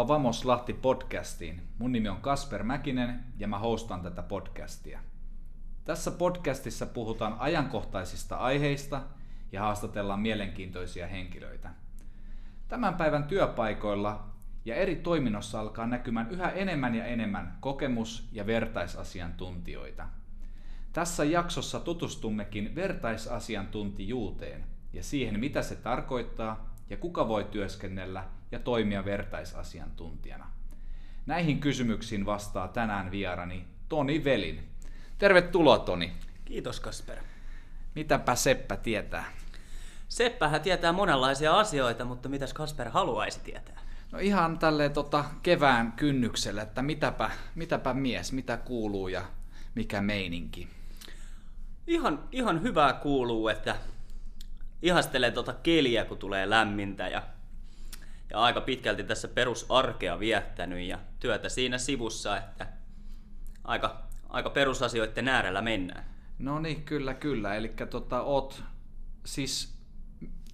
Tervetuloa Vamos Lahti podcastiin. Mun nimi on Kasper Mäkinen ja mä hostan tätä podcastia. Tässä podcastissa puhutaan ajankohtaisista aiheista ja haastatellaan mielenkiintoisia henkilöitä. Tämän päivän työpaikoilla ja eri toiminnossa alkaa näkymään yhä enemmän ja enemmän kokemus- ja vertaisasiantuntijoita. Tässä jaksossa tutustummekin vertaisasiantuntijuuteen ja siihen, mitä se tarkoittaa ja kuka voi työskennellä ja toimia vertaisasiantuntijana. Näihin kysymyksiin vastaa tänään vierani Toni Velin. Tervetuloa Toni. Kiitos Kasper. Mitäpä Seppä tietää? Seppähän tietää monenlaisia asioita, mutta mitäs Kasper haluaisi tietää? No ihan tälle tota, kevään kynnykselle, että mitäpä, mitäpä mies, mitä kuuluu ja mikä meininki? Ihan, ihan hyvää kuuluu, että ihastelee tota keliä, kun tulee lämmintä ja, ja aika pitkälti tässä perusarkea viettänyt ja työtä siinä sivussa, että aika, aika perusasioiden äärellä mennään. No niin, kyllä, kyllä. Eli tota, oot siis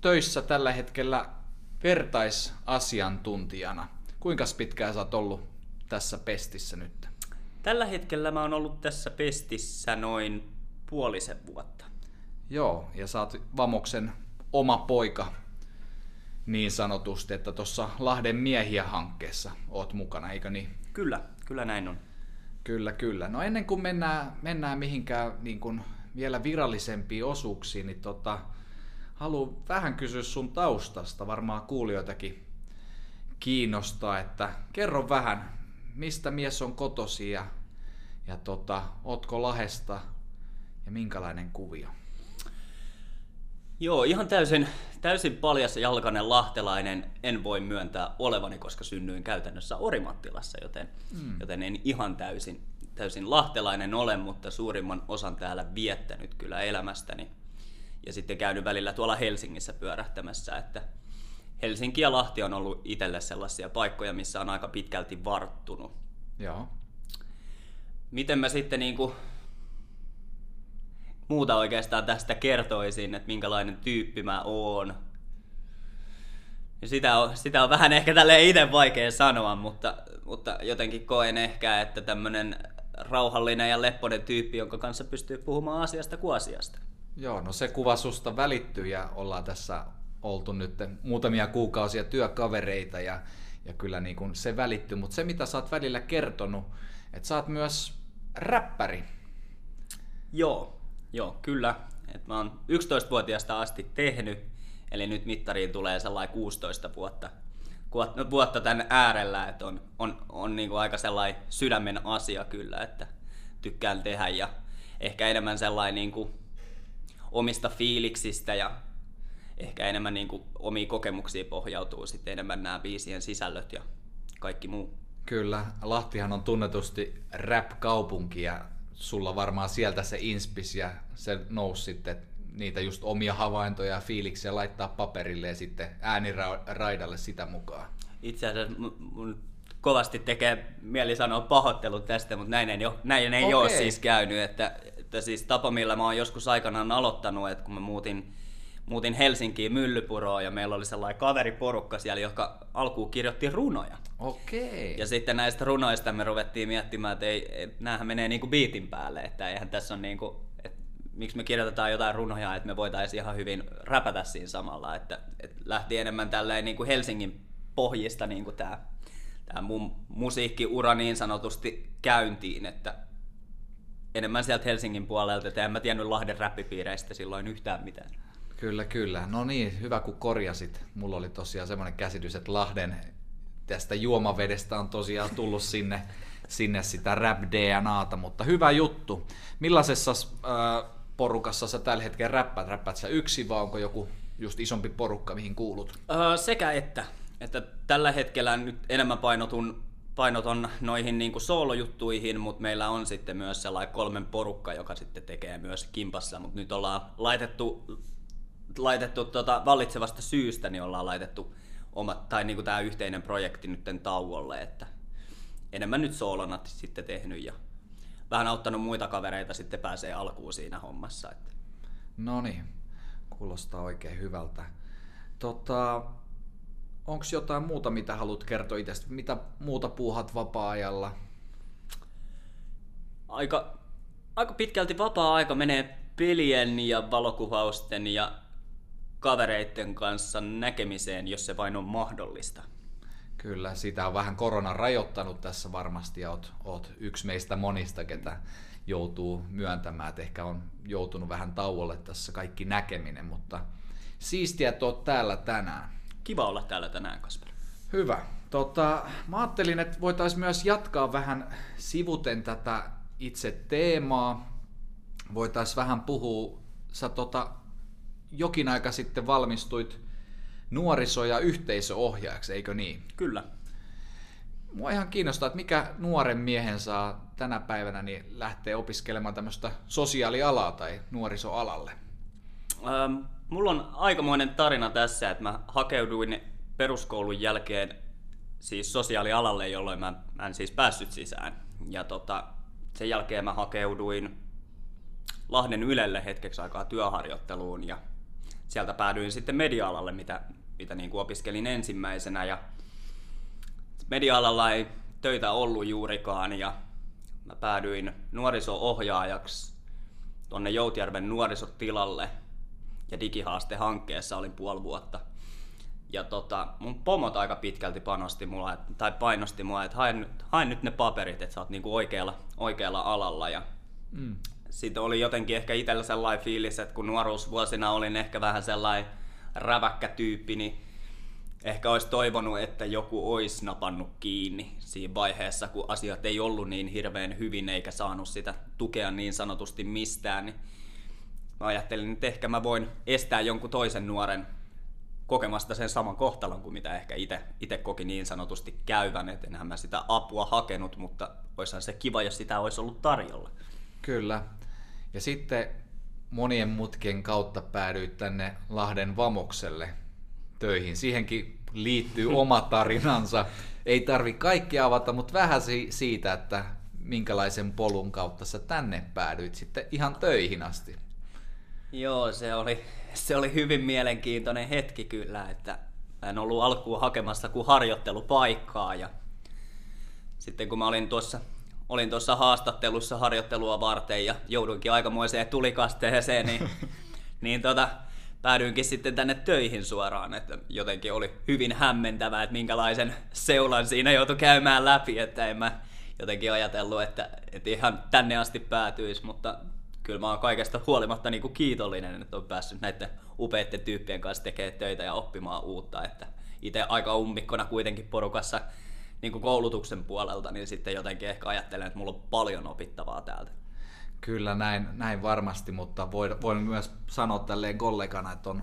töissä tällä hetkellä vertaisasiantuntijana. Kuinka pitkään sä oot ollut tässä pestissä nyt? Tällä hetkellä mä oon ollut tässä pestissä noin puolisen vuotta. Joo, ja sä oot Vamoksen oma poika niin sanotusti, että tuossa Lahden miehiä hankkeessa oot mukana, eikö niin? Kyllä, kyllä näin on. Kyllä, kyllä. No ennen kuin mennään, mennään mihinkään niin kuin vielä virallisempiin osuuksiin, niin tota, haluan vähän kysyä sun taustasta. Varmaan kuulijoitakin kiinnostaa, että kerro vähän, mistä mies on kotosi ja, ja tota, ootko Lahesta ja minkälainen kuvio? Joo, ihan täysin, täysin paljas jalkainen lahtelainen en voi myöntää olevani, koska synnyin käytännössä Orimattilassa, joten, mm. joten en ihan täysin, täysin lahtelainen ole, mutta suurimman osan täällä viettänyt kyllä elämästäni. Ja sitten käynyt välillä tuolla Helsingissä pyörähtämässä, että Helsinki ja Lahti on ollut itselle sellaisia paikkoja, missä on aika pitkälti varttunut. Joo. Miten mä sitten niin kuin muuta oikeastaan tästä kertoisin, että minkälainen tyyppi mä oon. Ja sitä on, sitä on vähän ehkä tälle itse vaikea sanoa, mutta, mutta jotenkin koen ehkä, että tämmönen rauhallinen ja lepponen tyyppi, jonka kanssa pystyy puhumaan asiasta kuin asiasta. Joo, no se kuva susta välittyy ja ollaan tässä oltu nyt muutamia kuukausia työkavereita ja, ja kyllä niin kuin se välittyy, mutta se mitä sä oot välillä kertonut, että sä oot myös räppäri. Joo, Joo, kyllä. Et mä oon 11-vuotiaasta asti tehnyt, eli nyt mittariin tulee sellainen 16 vuotta, vuotta tämän äärellä, että on, on, on niinku aika sellainen sydämen asia kyllä, että tykkään tehdä ja ehkä enemmän sellainen niinku omista fiiliksistä ja ehkä enemmän niinku omiin kokemuksiin pohjautuu sitten enemmän nämä biisien sisällöt ja kaikki muu. Kyllä, Lahtihan on tunnetusti rap-kaupunki ja sulla varmaan sieltä se inspis ja se nousi sitten niitä just omia havaintoja ja fiiliksiä laittaa paperille ja sitten ääniraidalle sitä mukaan. Itse asiassa mun kovasti tekee mieli sanoa pahoittelut tästä, mutta näin ei, ole, näin ei okay. ole siis käynyt. Että, että siis tapa, millä mä oon joskus aikanaan aloittanut, että kun mä muutin muutin Helsinkiin Myllypuroon ja meillä oli sellainen kaveriporukka siellä, joka alkuun kirjoitti runoja. Okei. Ja sitten näistä runoista me ruvettiin miettimään, että ei, et, näähän menee niinku biitin päälle, että eihän tässä on niinku, että miksi me kirjoitetaan jotain runoja, että me voitaisiin ihan hyvin räpätä siinä samalla, että, että lähti enemmän tälleen niinku Helsingin pohjista niinku tämä tää mun musiikkiura niin sanotusti käyntiin, että enemmän sieltä Helsingin puolelta, että en mä tiennyt Lahden räppipiireistä silloin yhtään mitään. Kyllä, kyllä. No niin, hyvä kun korjasit. Mulla oli tosiaan semmoinen käsitys, että Lahden tästä juomavedestä on tosiaan tullut sinne, sinne sitä rap DNAta, mutta hyvä juttu. Millaisessa äh, porukassa sä tällä hetkellä räppäät? Räppäät sä yksin vai onko joku just isompi porukka, mihin kuulut? Öö, sekä että. että. Tällä hetkellä nyt enemmän painotun, painoton noihin niin soolojuttuihin, mutta meillä on sitten myös sellainen kolmen porukka, joka sitten tekee myös kimpassa, mutta nyt ollaan laitettu laitettu tota, vallitsevasta syystä, niin ollaan laitettu omat, tai niin tämä yhteinen projekti nyt tauolle, että enemmän nyt soolona sitten tehnyt ja vähän auttanut muita kavereita sitten pääsee alkuun siinä hommassa. Että. No niin, kuulostaa oikein hyvältä. Tota, onko jotain muuta, mitä haluat kertoa itsestä? Mitä muuta puuhat vapaa-ajalla? Aika, aika pitkälti vapaa-aika menee pelien ja valokuvausten ja kavereiden kanssa näkemiseen, jos se vain on mahdollista. Kyllä, sitä on vähän korona rajoittanut tässä varmasti ja oot, oot yksi meistä monista, ketä joutuu myöntämään, että ehkä on joutunut vähän tauolle tässä kaikki näkeminen, mutta siistiä, että oot täällä tänään. Kiva olla täällä tänään, Kasper. Hyvä. Tota, mä ajattelin, että voitaisiin myös jatkaa vähän sivuten tätä itse teemaa. Voitaisiin vähän puhua, sä tota, jokin aika sitten valmistuit nuoriso- ja yhteisöohjaajaksi, eikö niin? Kyllä. Mua ihan kiinnostaa, että mikä nuoren miehen saa tänä päivänä niin lähteä opiskelemaan tämmöistä sosiaalialaa tai nuorisoalalle? Ähm, mulla on aikamoinen tarina tässä, että mä hakeuduin peruskoulun jälkeen siis sosiaalialalle, jolloin mä, mä en siis päässyt sisään. Ja tota, sen jälkeen mä hakeuduin Lahden Ylelle hetkeksi aikaa työharjoitteluun ja sieltä päädyin sitten media-alalle, mitä, mitä niin kuin opiskelin ensimmäisenä. Ja media-alalla ei töitä ollut juurikaan ja mä päädyin nuoriso-ohjaajaksi tuonne Joutjärven nuorisotilalle ja digihaaste-hankkeessa olin puoli vuotta. Ja tota, mun pomot aika pitkälti panosti mulla, tai painosti mua, että haen, haen nyt ne paperit, että sä oot niinku oikealla, oikealla alalla. Ja mm. Sitten oli jotenkin ehkä itsellä sellainen fiilis, että kun nuoruusvuosina olin ehkä vähän sellainen räväkkä tyyppi, niin ehkä olisi toivonut, että joku olisi napannut kiinni siinä vaiheessa, kun asiat ei ollut niin hirveän hyvin eikä saanut sitä tukea niin sanotusti mistään. Niin mä ajattelin, että ehkä mä voin estää jonkun toisen nuoren kokemasta sen saman kohtalon kuin mitä ehkä itse koki niin sanotusti käyvän, että enhän mä sitä apua hakenut, mutta olisihan se kiva, jos sitä olisi ollut tarjolla. Kyllä. Ja sitten monien mutkien kautta päädyit tänne Lahden Vamokselle töihin. Siihenkin liittyy oma tarinansa. Ei tarvi kaikki avata, mutta vähän siitä, että minkälaisen polun kautta sä tänne päädyit sitten ihan töihin asti. Joo, se oli, se oli hyvin mielenkiintoinen hetki kyllä, että en ollut alkuun hakemassa kuin harjoittelupaikkaa ja sitten kun mä olin tuossa olin tuossa haastattelussa harjoittelua varten ja jouduinkin aikamoiseen tulikasteeseen, niin, niin tota, päädyinkin sitten tänne töihin suoraan, että jotenkin oli hyvin hämmentävää, että minkälaisen seulan siinä joutui käymään läpi, että en mä jotenkin ajatellut, että, että ihan tänne asti päätyisi, mutta kyllä mä oon kaikesta huolimatta niin kuin kiitollinen, että on päässyt näiden upeiden tyyppien kanssa tekemään töitä ja oppimaan uutta, että itse aika ummikkona kuitenkin porukassa niin kuin koulutuksen puolelta, niin sitten jotenkin ehkä ajattelen, että mulla on paljon opittavaa täältä. Kyllä näin, näin varmasti, mutta voin, voin myös sanoa tälleen kollegana, että on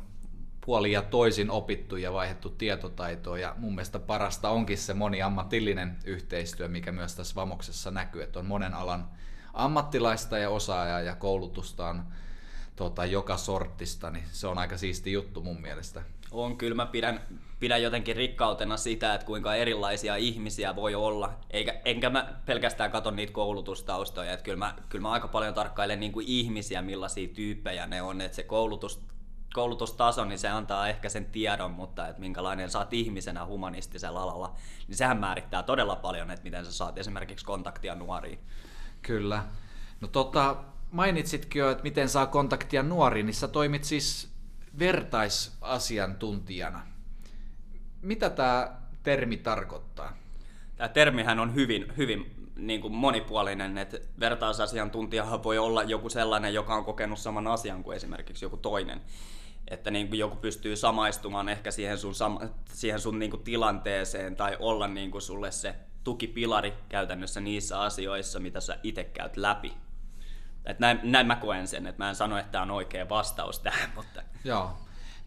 puoli ja toisin opittu ja vaihdettu tietotaitoa ja mun mielestä parasta onkin se moniammatillinen yhteistyö, mikä myös tässä Vamoksessa näkyy, että on monen alan ammattilaista ja osaajaa ja koulutusta on tota, joka sortista, niin se on aika siisti juttu mun mielestä. On, kyllä mä pidän, pidän jotenkin rikkautena sitä, että kuinka erilaisia ihmisiä voi olla. Eikä, enkä mä pelkästään katso niitä koulutustaustoja, että kyllä mä, kyllä mä aika paljon tarkkailen niin kuin ihmisiä, millaisia tyyppejä ne on, että se koulutus, koulutustaso, niin se antaa ehkä sen tiedon, mutta että minkälainen saat ihmisenä humanistisella alalla, niin sehän määrittää todella paljon, että miten sä saat esimerkiksi kontaktia nuoriin. Kyllä. No tota, mainitsitkin jo, että miten saa kontaktia nuoriin, niin sä toimit siis vertaisasiantuntijana. Mitä tämä termi tarkoittaa? Tämä termihän on hyvin, hyvin niin kuin monipuolinen, että vertaisasiantuntijahan voi olla joku sellainen, joka on kokenut saman asian kuin esimerkiksi joku toinen. Että niin kuin joku pystyy samaistumaan ehkä siihen sun, siihen sun niin kuin tilanteeseen tai olla niin kuin sulle se tukipilari käytännössä niissä asioissa, mitä sä itse käyt läpi. Et näin, näin mä koen sen, että mä en sano, että tämä on oikea vastaus tähän, mutta... Joo.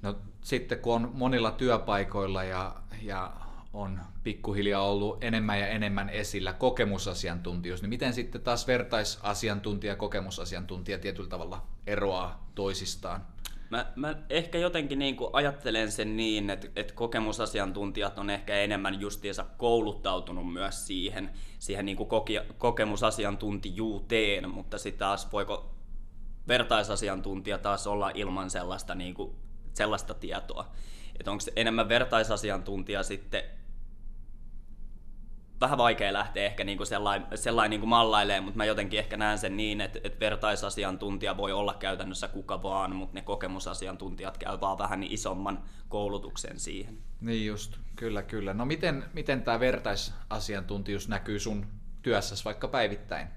No sitten kun on monilla työpaikoilla ja, ja on pikkuhiljaa ollut enemmän ja enemmän esillä kokemusasiantuntijuus, niin miten sitten taas vertaisasiantuntija ja kokemusasiantuntija tietyllä tavalla eroaa toisistaan? Mä, mä ehkä jotenkin niin kuin ajattelen sen niin, että, että kokemusasiantuntijat on ehkä enemmän justiinsa kouluttautunut myös siihen, siihen niin kuin koke, kokemusasiantuntijuuteen, mutta sitten taas voiko vertaisasiantuntija taas olla ilman sellaista, niin kuin, sellaista tietoa. että onko enemmän vertaisasiantuntija sitten vähän vaikea lähteä ehkä niinku sellainen, sellainen niinku mallailemaan, mutta mä jotenkin ehkä näen sen niin, että, että vertaisasiantuntija voi olla käytännössä kuka vaan, mutta ne kokemusasiantuntijat käy vaan vähän niin isomman koulutuksen siihen. Niin just, kyllä kyllä. No miten, miten tämä vertaisasiantuntijuus näkyy sun työssäsi vaikka päivittäin?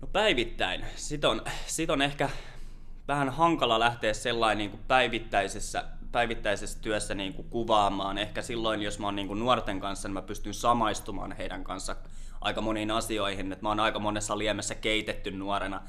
No päivittäin. Sitten on, sit on ehkä vähän hankala lähteä sellainen niin kuin päivittäisessä, päivittäisessä työssä niin kuin kuvaamaan. Ehkä silloin, jos mä oon niin kuin nuorten kanssa, niin mä pystyn samaistumaan heidän kanssa aika moniin asioihin. Et mä oon aika monessa liemessä keitetty nuorena.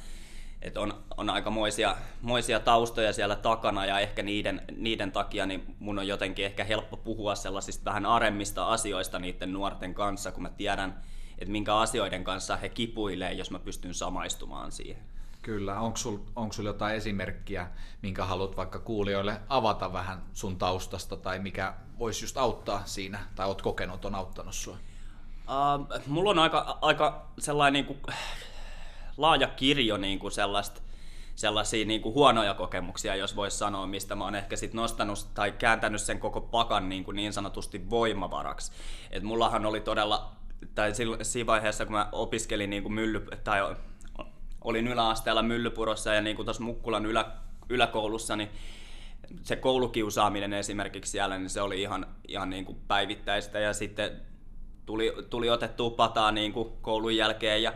Et on, on aika moisia, moisia taustoja siellä takana ja ehkä niiden, niiden takia niin mun on jotenkin ehkä helppo puhua sellaisista vähän aremmista asioista niiden nuorten kanssa, kun mä tiedän, että minkä asioiden kanssa he kipuilee, jos mä pystyn samaistumaan siihen. Kyllä. Onko sulla sul jotain esimerkkiä, minkä haluat vaikka kuulijoille avata vähän sun taustasta tai mikä voisi just auttaa siinä, tai oot kokenut, on auttanut sua? Uh, mulla on aika, aika sellainen niin kuin, laaja kirjo niin kuin sellaista, sellaisia niin kuin huonoja kokemuksia, jos voisi sanoa, mistä mä oon ehkä sit nostanut tai kääntänyt sen koko pakan niin, kuin niin sanotusti voimavaraksi. Et mullahan oli todella, tai siinä vaiheessa kun mä opiskelin niin kuin mylly, tai olin yläasteella Myllypurossa ja niin kuin tuossa Mukkulan ylä, yläkoulussa, niin se koulukiusaaminen esimerkiksi siellä, niin se oli ihan, ihan niin kuin päivittäistä ja sitten tuli, tuli otettua pataa niin kuin koulun jälkeen ja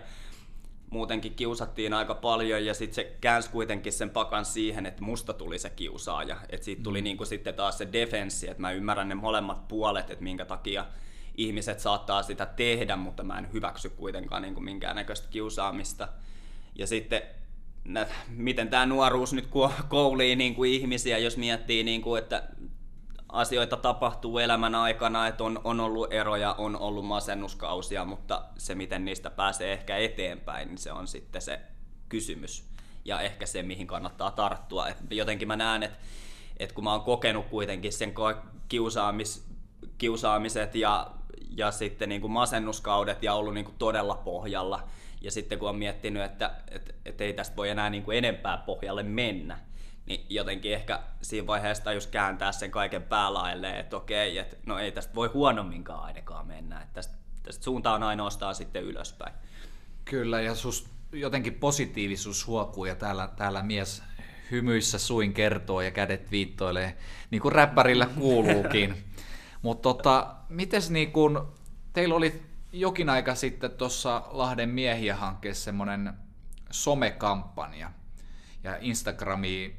muutenkin kiusattiin aika paljon ja sitten se käänsi kuitenkin sen pakan siihen, että musta tuli se kiusaaja. Että siitä tuli mm. niin kuin sitten taas se defenssi, että mä ymmärrän ne molemmat puolet, että minkä takia ihmiset saattaa sitä tehdä, mutta mä en hyväksy kuitenkaan niin kuin minkäännäköistä kiusaamista. Ja sitten miten tämä nuoruus nyt koulii niin kuin ihmisiä, jos miettii, niin kuin, että asioita tapahtuu elämän aikana, että on, on ollut eroja, on ollut masennuskausia, mutta se, miten niistä pääsee ehkä eteenpäin, niin se on sitten se kysymys ja ehkä se, mihin kannattaa tarttua. Et jotenkin mä näen, että, että kun mä oon kokenut kuitenkin sen kiusaamis, kiusaamiset ja, ja sitten niin kuin masennuskaudet ja ollut niin kuin todella pohjalla, ja sitten kun on miettinyt, että et, et ei tästä voi enää niin kuin enempää pohjalle mennä, niin jotenkin ehkä siinä vaiheessa tajus kääntää sen kaiken päälailleen, että okei, että no ei tästä voi huonomminkaan ainakaan mennä, että tästä, tästä suunta on ainoastaan sitten ylöspäin. Kyllä, ja sus jotenkin positiivisuus huokuu, ja täällä, täällä mies hymyissä suin kertoo ja kädet viittoilee, niin kuin räppärillä kuuluukin. Mutta tota, mites niin kun, teillä oli jokin aika sitten tuossa Lahden miehiä-hankkeessa semmoinen somekampanja, ja Instagramiin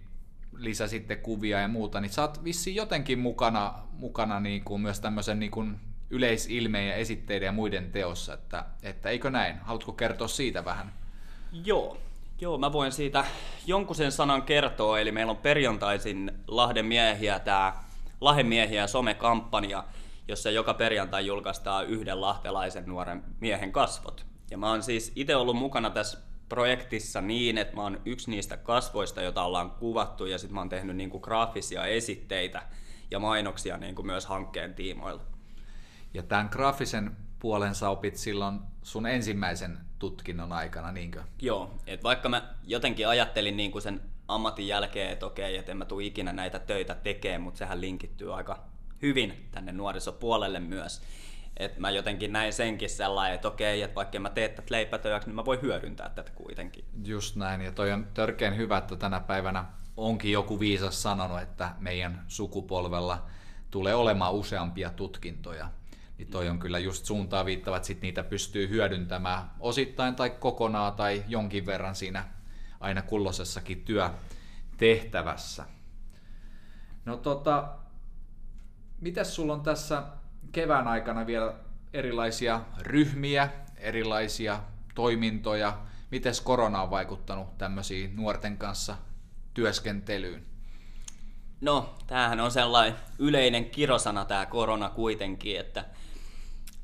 lisäsitte kuvia ja muuta, niin sä oot vissiin jotenkin mukana, mukana niin kuin myös tämmöisen niin kuin yleisilmeen ja esitteiden ja muiden teossa, että, että eikö näin? Haluatko kertoa siitä vähän? Joo, Joo, mä voin siitä jonkun sen sanan kertoa, eli meillä on perjantaisin Lahden miehiä tämä Lahden miehiä somekampanja, jossa joka perjantai julkaistaan yhden lahtelaisen nuoren miehen kasvot. Ja mä oon siis itse ollut mukana tässä projektissa niin, että mä oon yksi niistä kasvoista, joita ollaan kuvattu, ja sitten mä oon tehnyt niinku graafisia esitteitä ja mainoksia niinku myös hankkeen tiimoilla. Ja tämän graafisen puolen sä opit silloin sun ensimmäisen tutkinnon aikana, niinkö? Joo, että vaikka mä jotenkin ajattelin niinku sen ammatin jälkeen, että okei, että en mä tule ikinä näitä töitä tekemään, mutta sehän linkittyy aika hyvin tänne nuorisopuolelle myös. Et mä jotenkin näin senkin sellainen, että okei, että vaikka mä teen tätä leipätöjäksi, niin mä voin hyödyntää tätä kuitenkin. Just näin, ja toi on törkeän hyvä, että tänä päivänä onkin joku viisas sanonut, että meidän sukupolvella tulee olemaan useampia tutkintoja. Niin toi on kyllä just suuntaa viittava, että sit niitä pystyy hyödyntämään osittain tai kokonaan tai jonkin verran siinä aina kullosessakin työtehtävässä. No tota, mitäs sulla on tässä kevään aikana vielä erilaisia ryhmiä, erilaisia toimintoja? Miten korona on vaikuttanut tämmöisiin nuorten kanssa työskentelyyn? No, tämähän on sellainen yleinen kirosana tämä korona kuitenkin, että,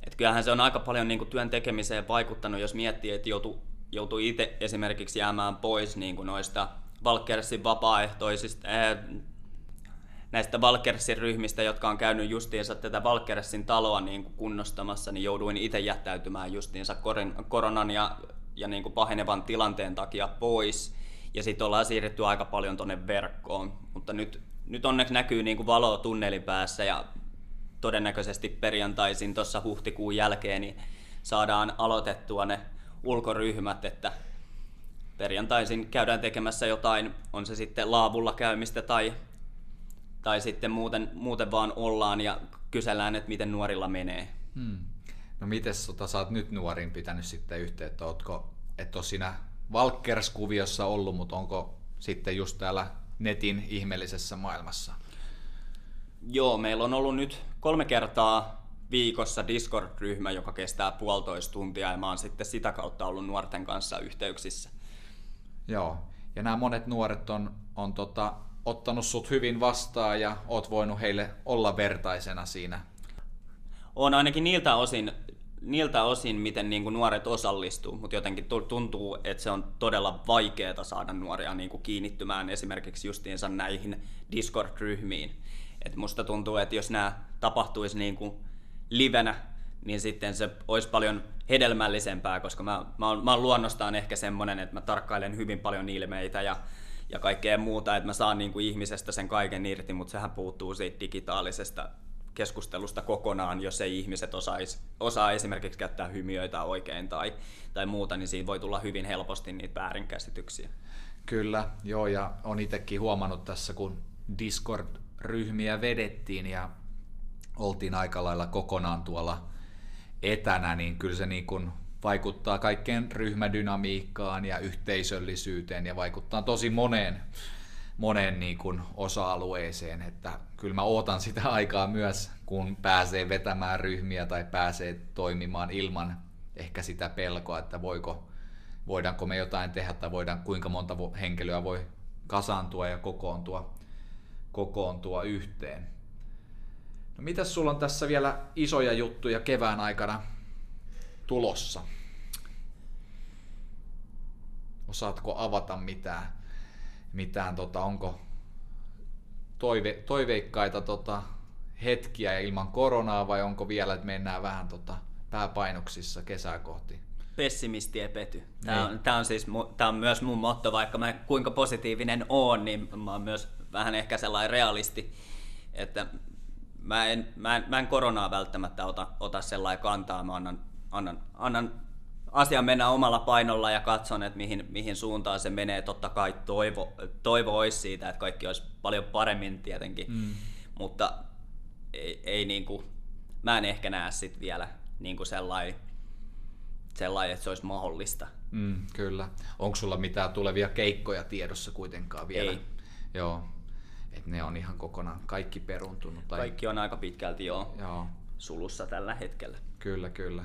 että kyllähän se on aika paljon niin kuin työn tekemiseen vaikuttanut, jos miettii, että joutuu, joutuu itse esimerkiksi jäämään pois niin kuin noista Valkersin vapaaehtoisista, ää, näistä Valkersin ryhmistä, jotka on käynyt justiinsa tätä Valkersin taloa niin kuin kunnostamassa, niin jouduin itse jättäytymään justiinsa koronan ja, ja niin kuin pahenevan tilanteen takia pois. Ja sitten ollaan siirretty aika paljon tuonne verkkoon. Mutta nyt, nyt onneksi näkyy niin kuin valoa tunnelin päässä ja todennäköisesti perjantaisin tuossa huhtikuun jälkeen niin saadaan aloitettua ne ulkoryhmät, että perjantaisin käydään tekemässä jotain, on se sitten laavulla käymistä tai, tai sitten muuten, muuten vaan ollaan ja kysellään, että miten nuorilla menee. Hmm. No miten tota, sä oot nyt nuoriin pitänyt sitten yhteyttä? Ootko, et ole siinä Valkkerskuviossa ollut, mutta onko sitten just täällä netin ihmeellisessä maailmassa? Joo, meillä on ollut nyt kolme kertaa viikossa Discord-ryhmä, joka kestää puolitoista tuntia ja mä oon sitten sitä kautta ollut nuorten kanssa yhteyksissä. Joo, ja nämä monet nuoret on, on tota, ottanut sut hyvin vastaan ja oot voinut heille olla vertaisena siinä. On ainakin niiltä osin, niiltä osin miten niin kuin nuoret osallistuu, mutta jotenkin tuntuu, että se on todella vaikeaa saada nuoria niin kuin kiinnittymään esimerkiksi justiinsa näihin Discord-ryhmiin. Et musta tuntuu, että jos nämä tapahtuisi niin kuin livenä, niin sitten se olisi paljon hedelmällisempää, koska mä, mä, oon, mä oon luonnostaan ehkä semmoinen, että mä tarkkailen hyvin paljon ilmeitä ja, ja kaikkea muuta, että mä saan niin kuin ihmisestä sen kaiken irti, mutta sehän puuttuu siitä digitaalisesta keskustelusta kokonaan, jos ei ihmiset osais, osaa esimerkiksi käyttää hymiöitä oikein tai, tai muuta, niin siinä voi tulla hyvin helposti niitä väärinkäsityksiä. Kyllä, joo, ja on itsekin huomannut tässä, kun Discord-ryhmiä vedettiin ja oltiin aika lailla kokonaan tuolla etänä, niin kyllä se niin kuin vaikuttaa kaikkeen ryhmädynamiikkaan ja yhteisöllisyyteen ja vaikuttaa tosi moneen, moneen niin kuin osa-alueeseen, että kyllä mä ootan sitä aikaa myös, kun pääsee vetämään ryhmiä tai pääsee toimimaan ilman ehkä sitä pelkoa, että voiko, voidaanko me jotain tehdä tai voidaan, kuinka monta henkilöä voi kasaantua ja kokoontua, kokoontua yhteen. No mitäs sulla on tässä vielä isoja juttuja kevään aikana tulossa? Osaatko avata mitään? mitään tota, onko toive, toiveikkaita tota, hetkiä ilman koronaa vai onko vielä, että mennään vähän tota, pääpainoksissa kesää kohti? Pessimisti ei pety. Tämä on, niin. tämä on, siis, tämä on myös mun motto, vaikka mä kuinka positiivinen oon, niin mä oon myös vähän ehkä sellainen realisti, että mä en, mä en, mä en koronaa välttämättä ota, ota sellainen kantaa, mä annan, annan, annan asian mennä omalla painolla ja katson, että mihin, mihin suuntaan se menee. Totta kai toivo, toivo olisi siitä, että kaikki olisi paljon paremmin tietenkin, mm. mutta ei, ei niin kuin, mä en ehkä näe sit vielä niin kuin sellainen, sellainen, että se olisi mahdollista. Mm, kyllä. Onko sulla mitään tulevia keikkoja tiedossa kuitenkaan vielä? Ei. Joo, että ne on ihan kokonaan kaikki peruntunut. Tai... Kaikki on aika pitkälti jo Joo. sulussa tällä hetkellä. Kyllä, kyllä.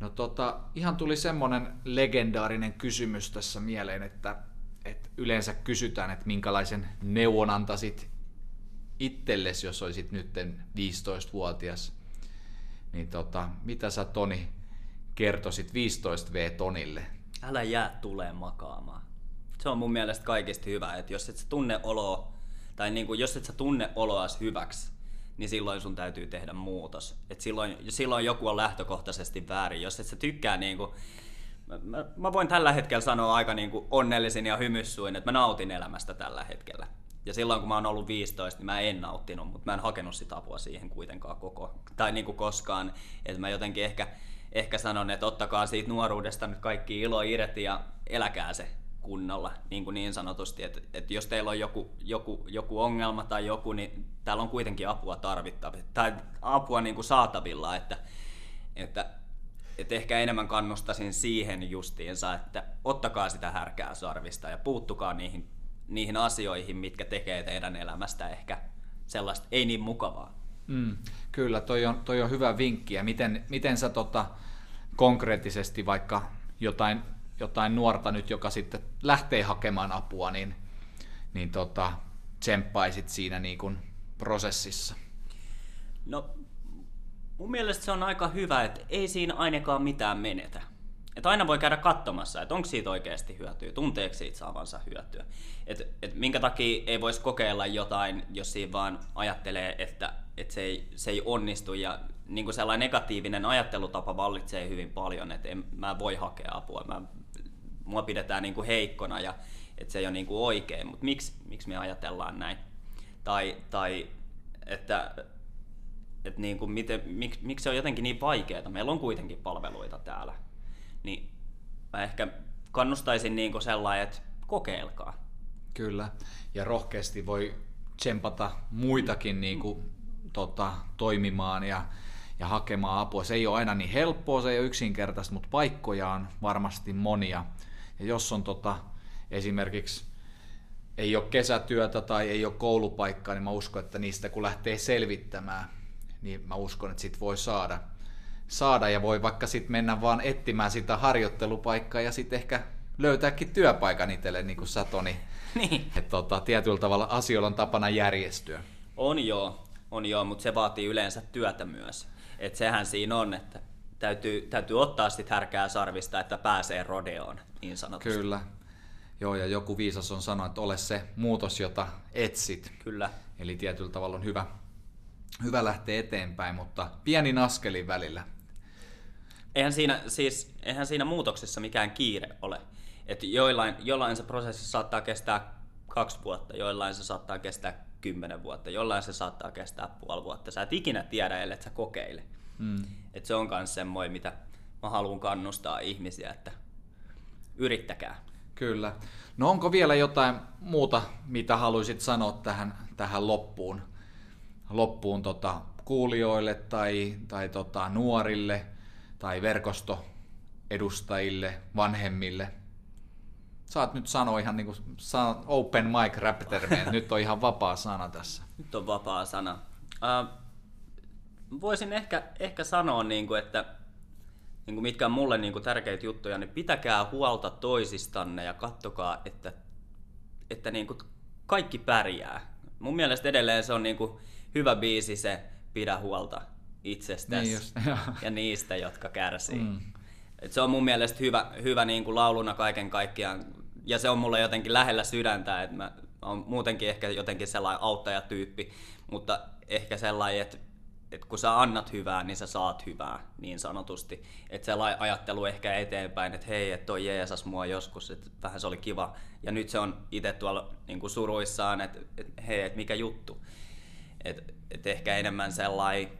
No tota, ihan tuli semmoinen legendaarinen kysymys tässä mieleen, että, että yleensä kysytään, että minkälaisen neuvon antaisit itsellesi, jos olisit nyt 15-vuotias. Niin tota, mitä sä Toni kertoisit 15V Tonille? Älä jää tulee makaamaan. Se on mun mielestä kaikista hyvä, että jos et sä tunne oloa, tai niin kuin, jos et sä tunne oloas hyväksi, niin silloin sun täytyy tehdä muutos. Et silloin, silloin joku on lähtökohtaisesti väärin. Jos et sä tykkää niin kuin, mä, mä voin tällä hetkellä sanoa aika niin kuin onnellisin ja hymyssuin, että mä nautin elämästä tällä hetkellä. Ja silloin kun mä oon ollut 15, niin mä en nauttinut, mutta mä en hakenut sitä apua siihen kuitenkaan koko, tai niin kuin koskaan. Että mä jotenkin ehkä, ehkä sanon, että ottakaa siitä nuoruudesta nyt kaikki ilo irti ja eläkää se kunnolla niin, kuin niin sanotusti, että, että jos teillä on joku, joku, joku ongelma tai joku, niin täällä on kuitenkin apua tarvittavilla, tai apua niin kuin saatavilla, että, että, että ehkä enemmän kannustaisin siihen justiinsa, että ottakaa sitä härkää sarvista ja puuttukaa niihin, niihin asioihin, mitkä tekee teidän elämästä ehkä sellaista ei niin mukavaa. Mm, kyllä, toi on, toi on hyvä vinkki. Ja miten, miten sä tota, konkreettisesti vaikka jotain jotain nuorta nyt, joka sitten lähtee hakemaan apua, niin, niin tota, tsemppaisit siinä niin kuin prosessissa? No, mun mielestä se on aika hyvä, että ei siinä ainakaan mitään menetä. Että aina voi käydä katsomassa, että onko siitä oikeasti hyötyä, tunteeko siitä saavansa hyötyä. Että et minkä takia ei voisi kokeilla jotain, jos siinä vaan ajattelee, että, että se, ei, se ei onnistu. Ja niin kuin sellainen negatiivinen ajattelutapa vallitsee hyvin paljon, että en, mä voi hakea apua, mä mua pidetään niin kuin heikkona ja että se ei ole niin kuin oikein, mutta miksi, miksi me ajatellaan näin? Tai, tai että, että niin kuin miten, mik, miksi se on jotenkin niin vaikeaa. Meillä on kuitenkin palveluita täällä. Niin mä ehkä kannustaisin niin kuin sellainen, että kokeilkaa. Kyllä, ja rohkeasti voi tsempata muitakin niin kuin, tota, toimimaan ja, ja hakemaan apua. Se ei ole aina niin helppoa, se ei ole yksinkertaista, mutta paikkoja on varmasti monia. Ja jos on tota, esimerkiksi ei ole kesätyötä tai ei ole koulupaikkaa, niin mä uskon, että niistä kun lähtee selvittämään, niin mä uskon, että sit voi saada, saada ja voi vaikka sitten mennä vaan etsimään sitä harjoittelupaikkaa ja sitten ehkä löytääkin työpaikan itselle, niin kuin sä Toni. Niin. Että tota, tietyllä tavalla asioilla on tapana järjestyä. On joo, on joo, mutta se vaatii yleensä työtä myös. Et sehän siinä on, että täytyy, täytyy ottaa sit härkää sarvista, että pääsee rodeoon, niin sanotusti. Kyllä. Joo, ja joku viisas on sanonut, että ole se muutos, jota etsit. Kyllä. Eli tietyllä tavalla on hyvä, hyvä lähteä eteenpäin, mutta pienin askelin välillä. Eihän siinä, siis, eihän siinä muutoksessa mikään kiire ole. Että joillain, jollain se prosessi saattaa kestää kaksi vuotta, joillain se saattaa kestää kymmenen vuotta, jollain se saattaa kestää puoli vuotta. Sä et ikinä tiedä, ellei sä kokeile. Mm. Et se on myös semmoinen, mitä mä haluan kannustaa ihmisiä, että yrittäkää. Kyllä. No onko vielä jotain muuta, mitä haluaisit sanoa tähän, tähän loppuun, loppuun tota, kuulijoille tai, tai tota, nuorille tai verkostoedustajille, vanhemmille? Saat nyt sanoa ihan niin kuin open mic rap nyt on ihan vapaa sana tässä. Nyt on vapaa sana. Uh, voisin ehkä, ehkä sanoa, niin kuin, että niin kuin mitkä on mulle niin kuin tärkeitä juttuja, niin pitäkää huolta toisistanne ja kattokaa, että, että niin kuin kaikki pärjää. Mun mielestä edelleen se on niin kuin hyvä biisi se Pidä huolta itsestäsi niin just, ja niistä, jotka kärsii. Mm. Et se on mun mielestä hyvä, hyvä niin kuin lauluna kaiken kaikkiaan. Ja se on mulle jotenkin lähellä sydäntä, että mä oon muutenkin ehkä jotenkin sellainen auttajatyyppi, mutta ehkä sellainen, että että kun sä annat hyvää, niin sä saat hyvää, niin sanotusti. Että se ajattelu ehkä eteenpäin, että hei, että toi Jeesus mua joskus, että vähän se oli kiva. Ja nyt se on itse tuolla niin kuin suruissaan, että, että hei, että mikä juttu. Että että ehkä enemmän sellainen,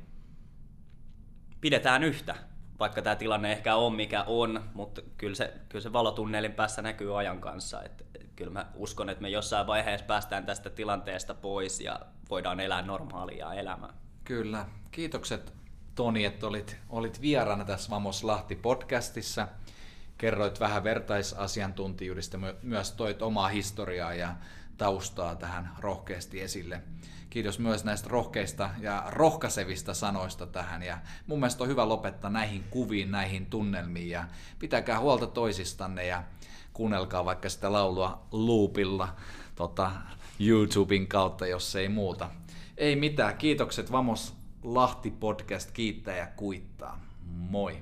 pidetään yhtä, vaikka tämä tilanne ehkä on mikä on, mutta kyllä se, kyllä se valotunnelin päässä näkyy ajan kanssa. Että kyllä mä uskon, että me jossain vaiheessa päästään tästä tilanteesta pois ja voidaan elää normaalia elämää. Kyllä. Kiitokset Toni, että olit, olit vieraana tässä Vamos Lahti podcastissa. Kerroit vähän vertaisasiantuntijuudesta, myös toit omaa historiaa ja taustaa tähän rohkeasti esille. Kiitos myös näistä rohkeista ja rohkaisevista sanoista tähän. Ja mun mielestä on hyvä lopettaa näihin kuviin, näihin tunnelmiin. Ja pitäkää huolta toisistanne ja kuunnelkaa vaikka sitä laulua loopilla tota, YouTuben kautta, jos ei muuta. Ei mitään. Kiitokset Vamos Lahti podcast kiittää ja kuittaa. Moi!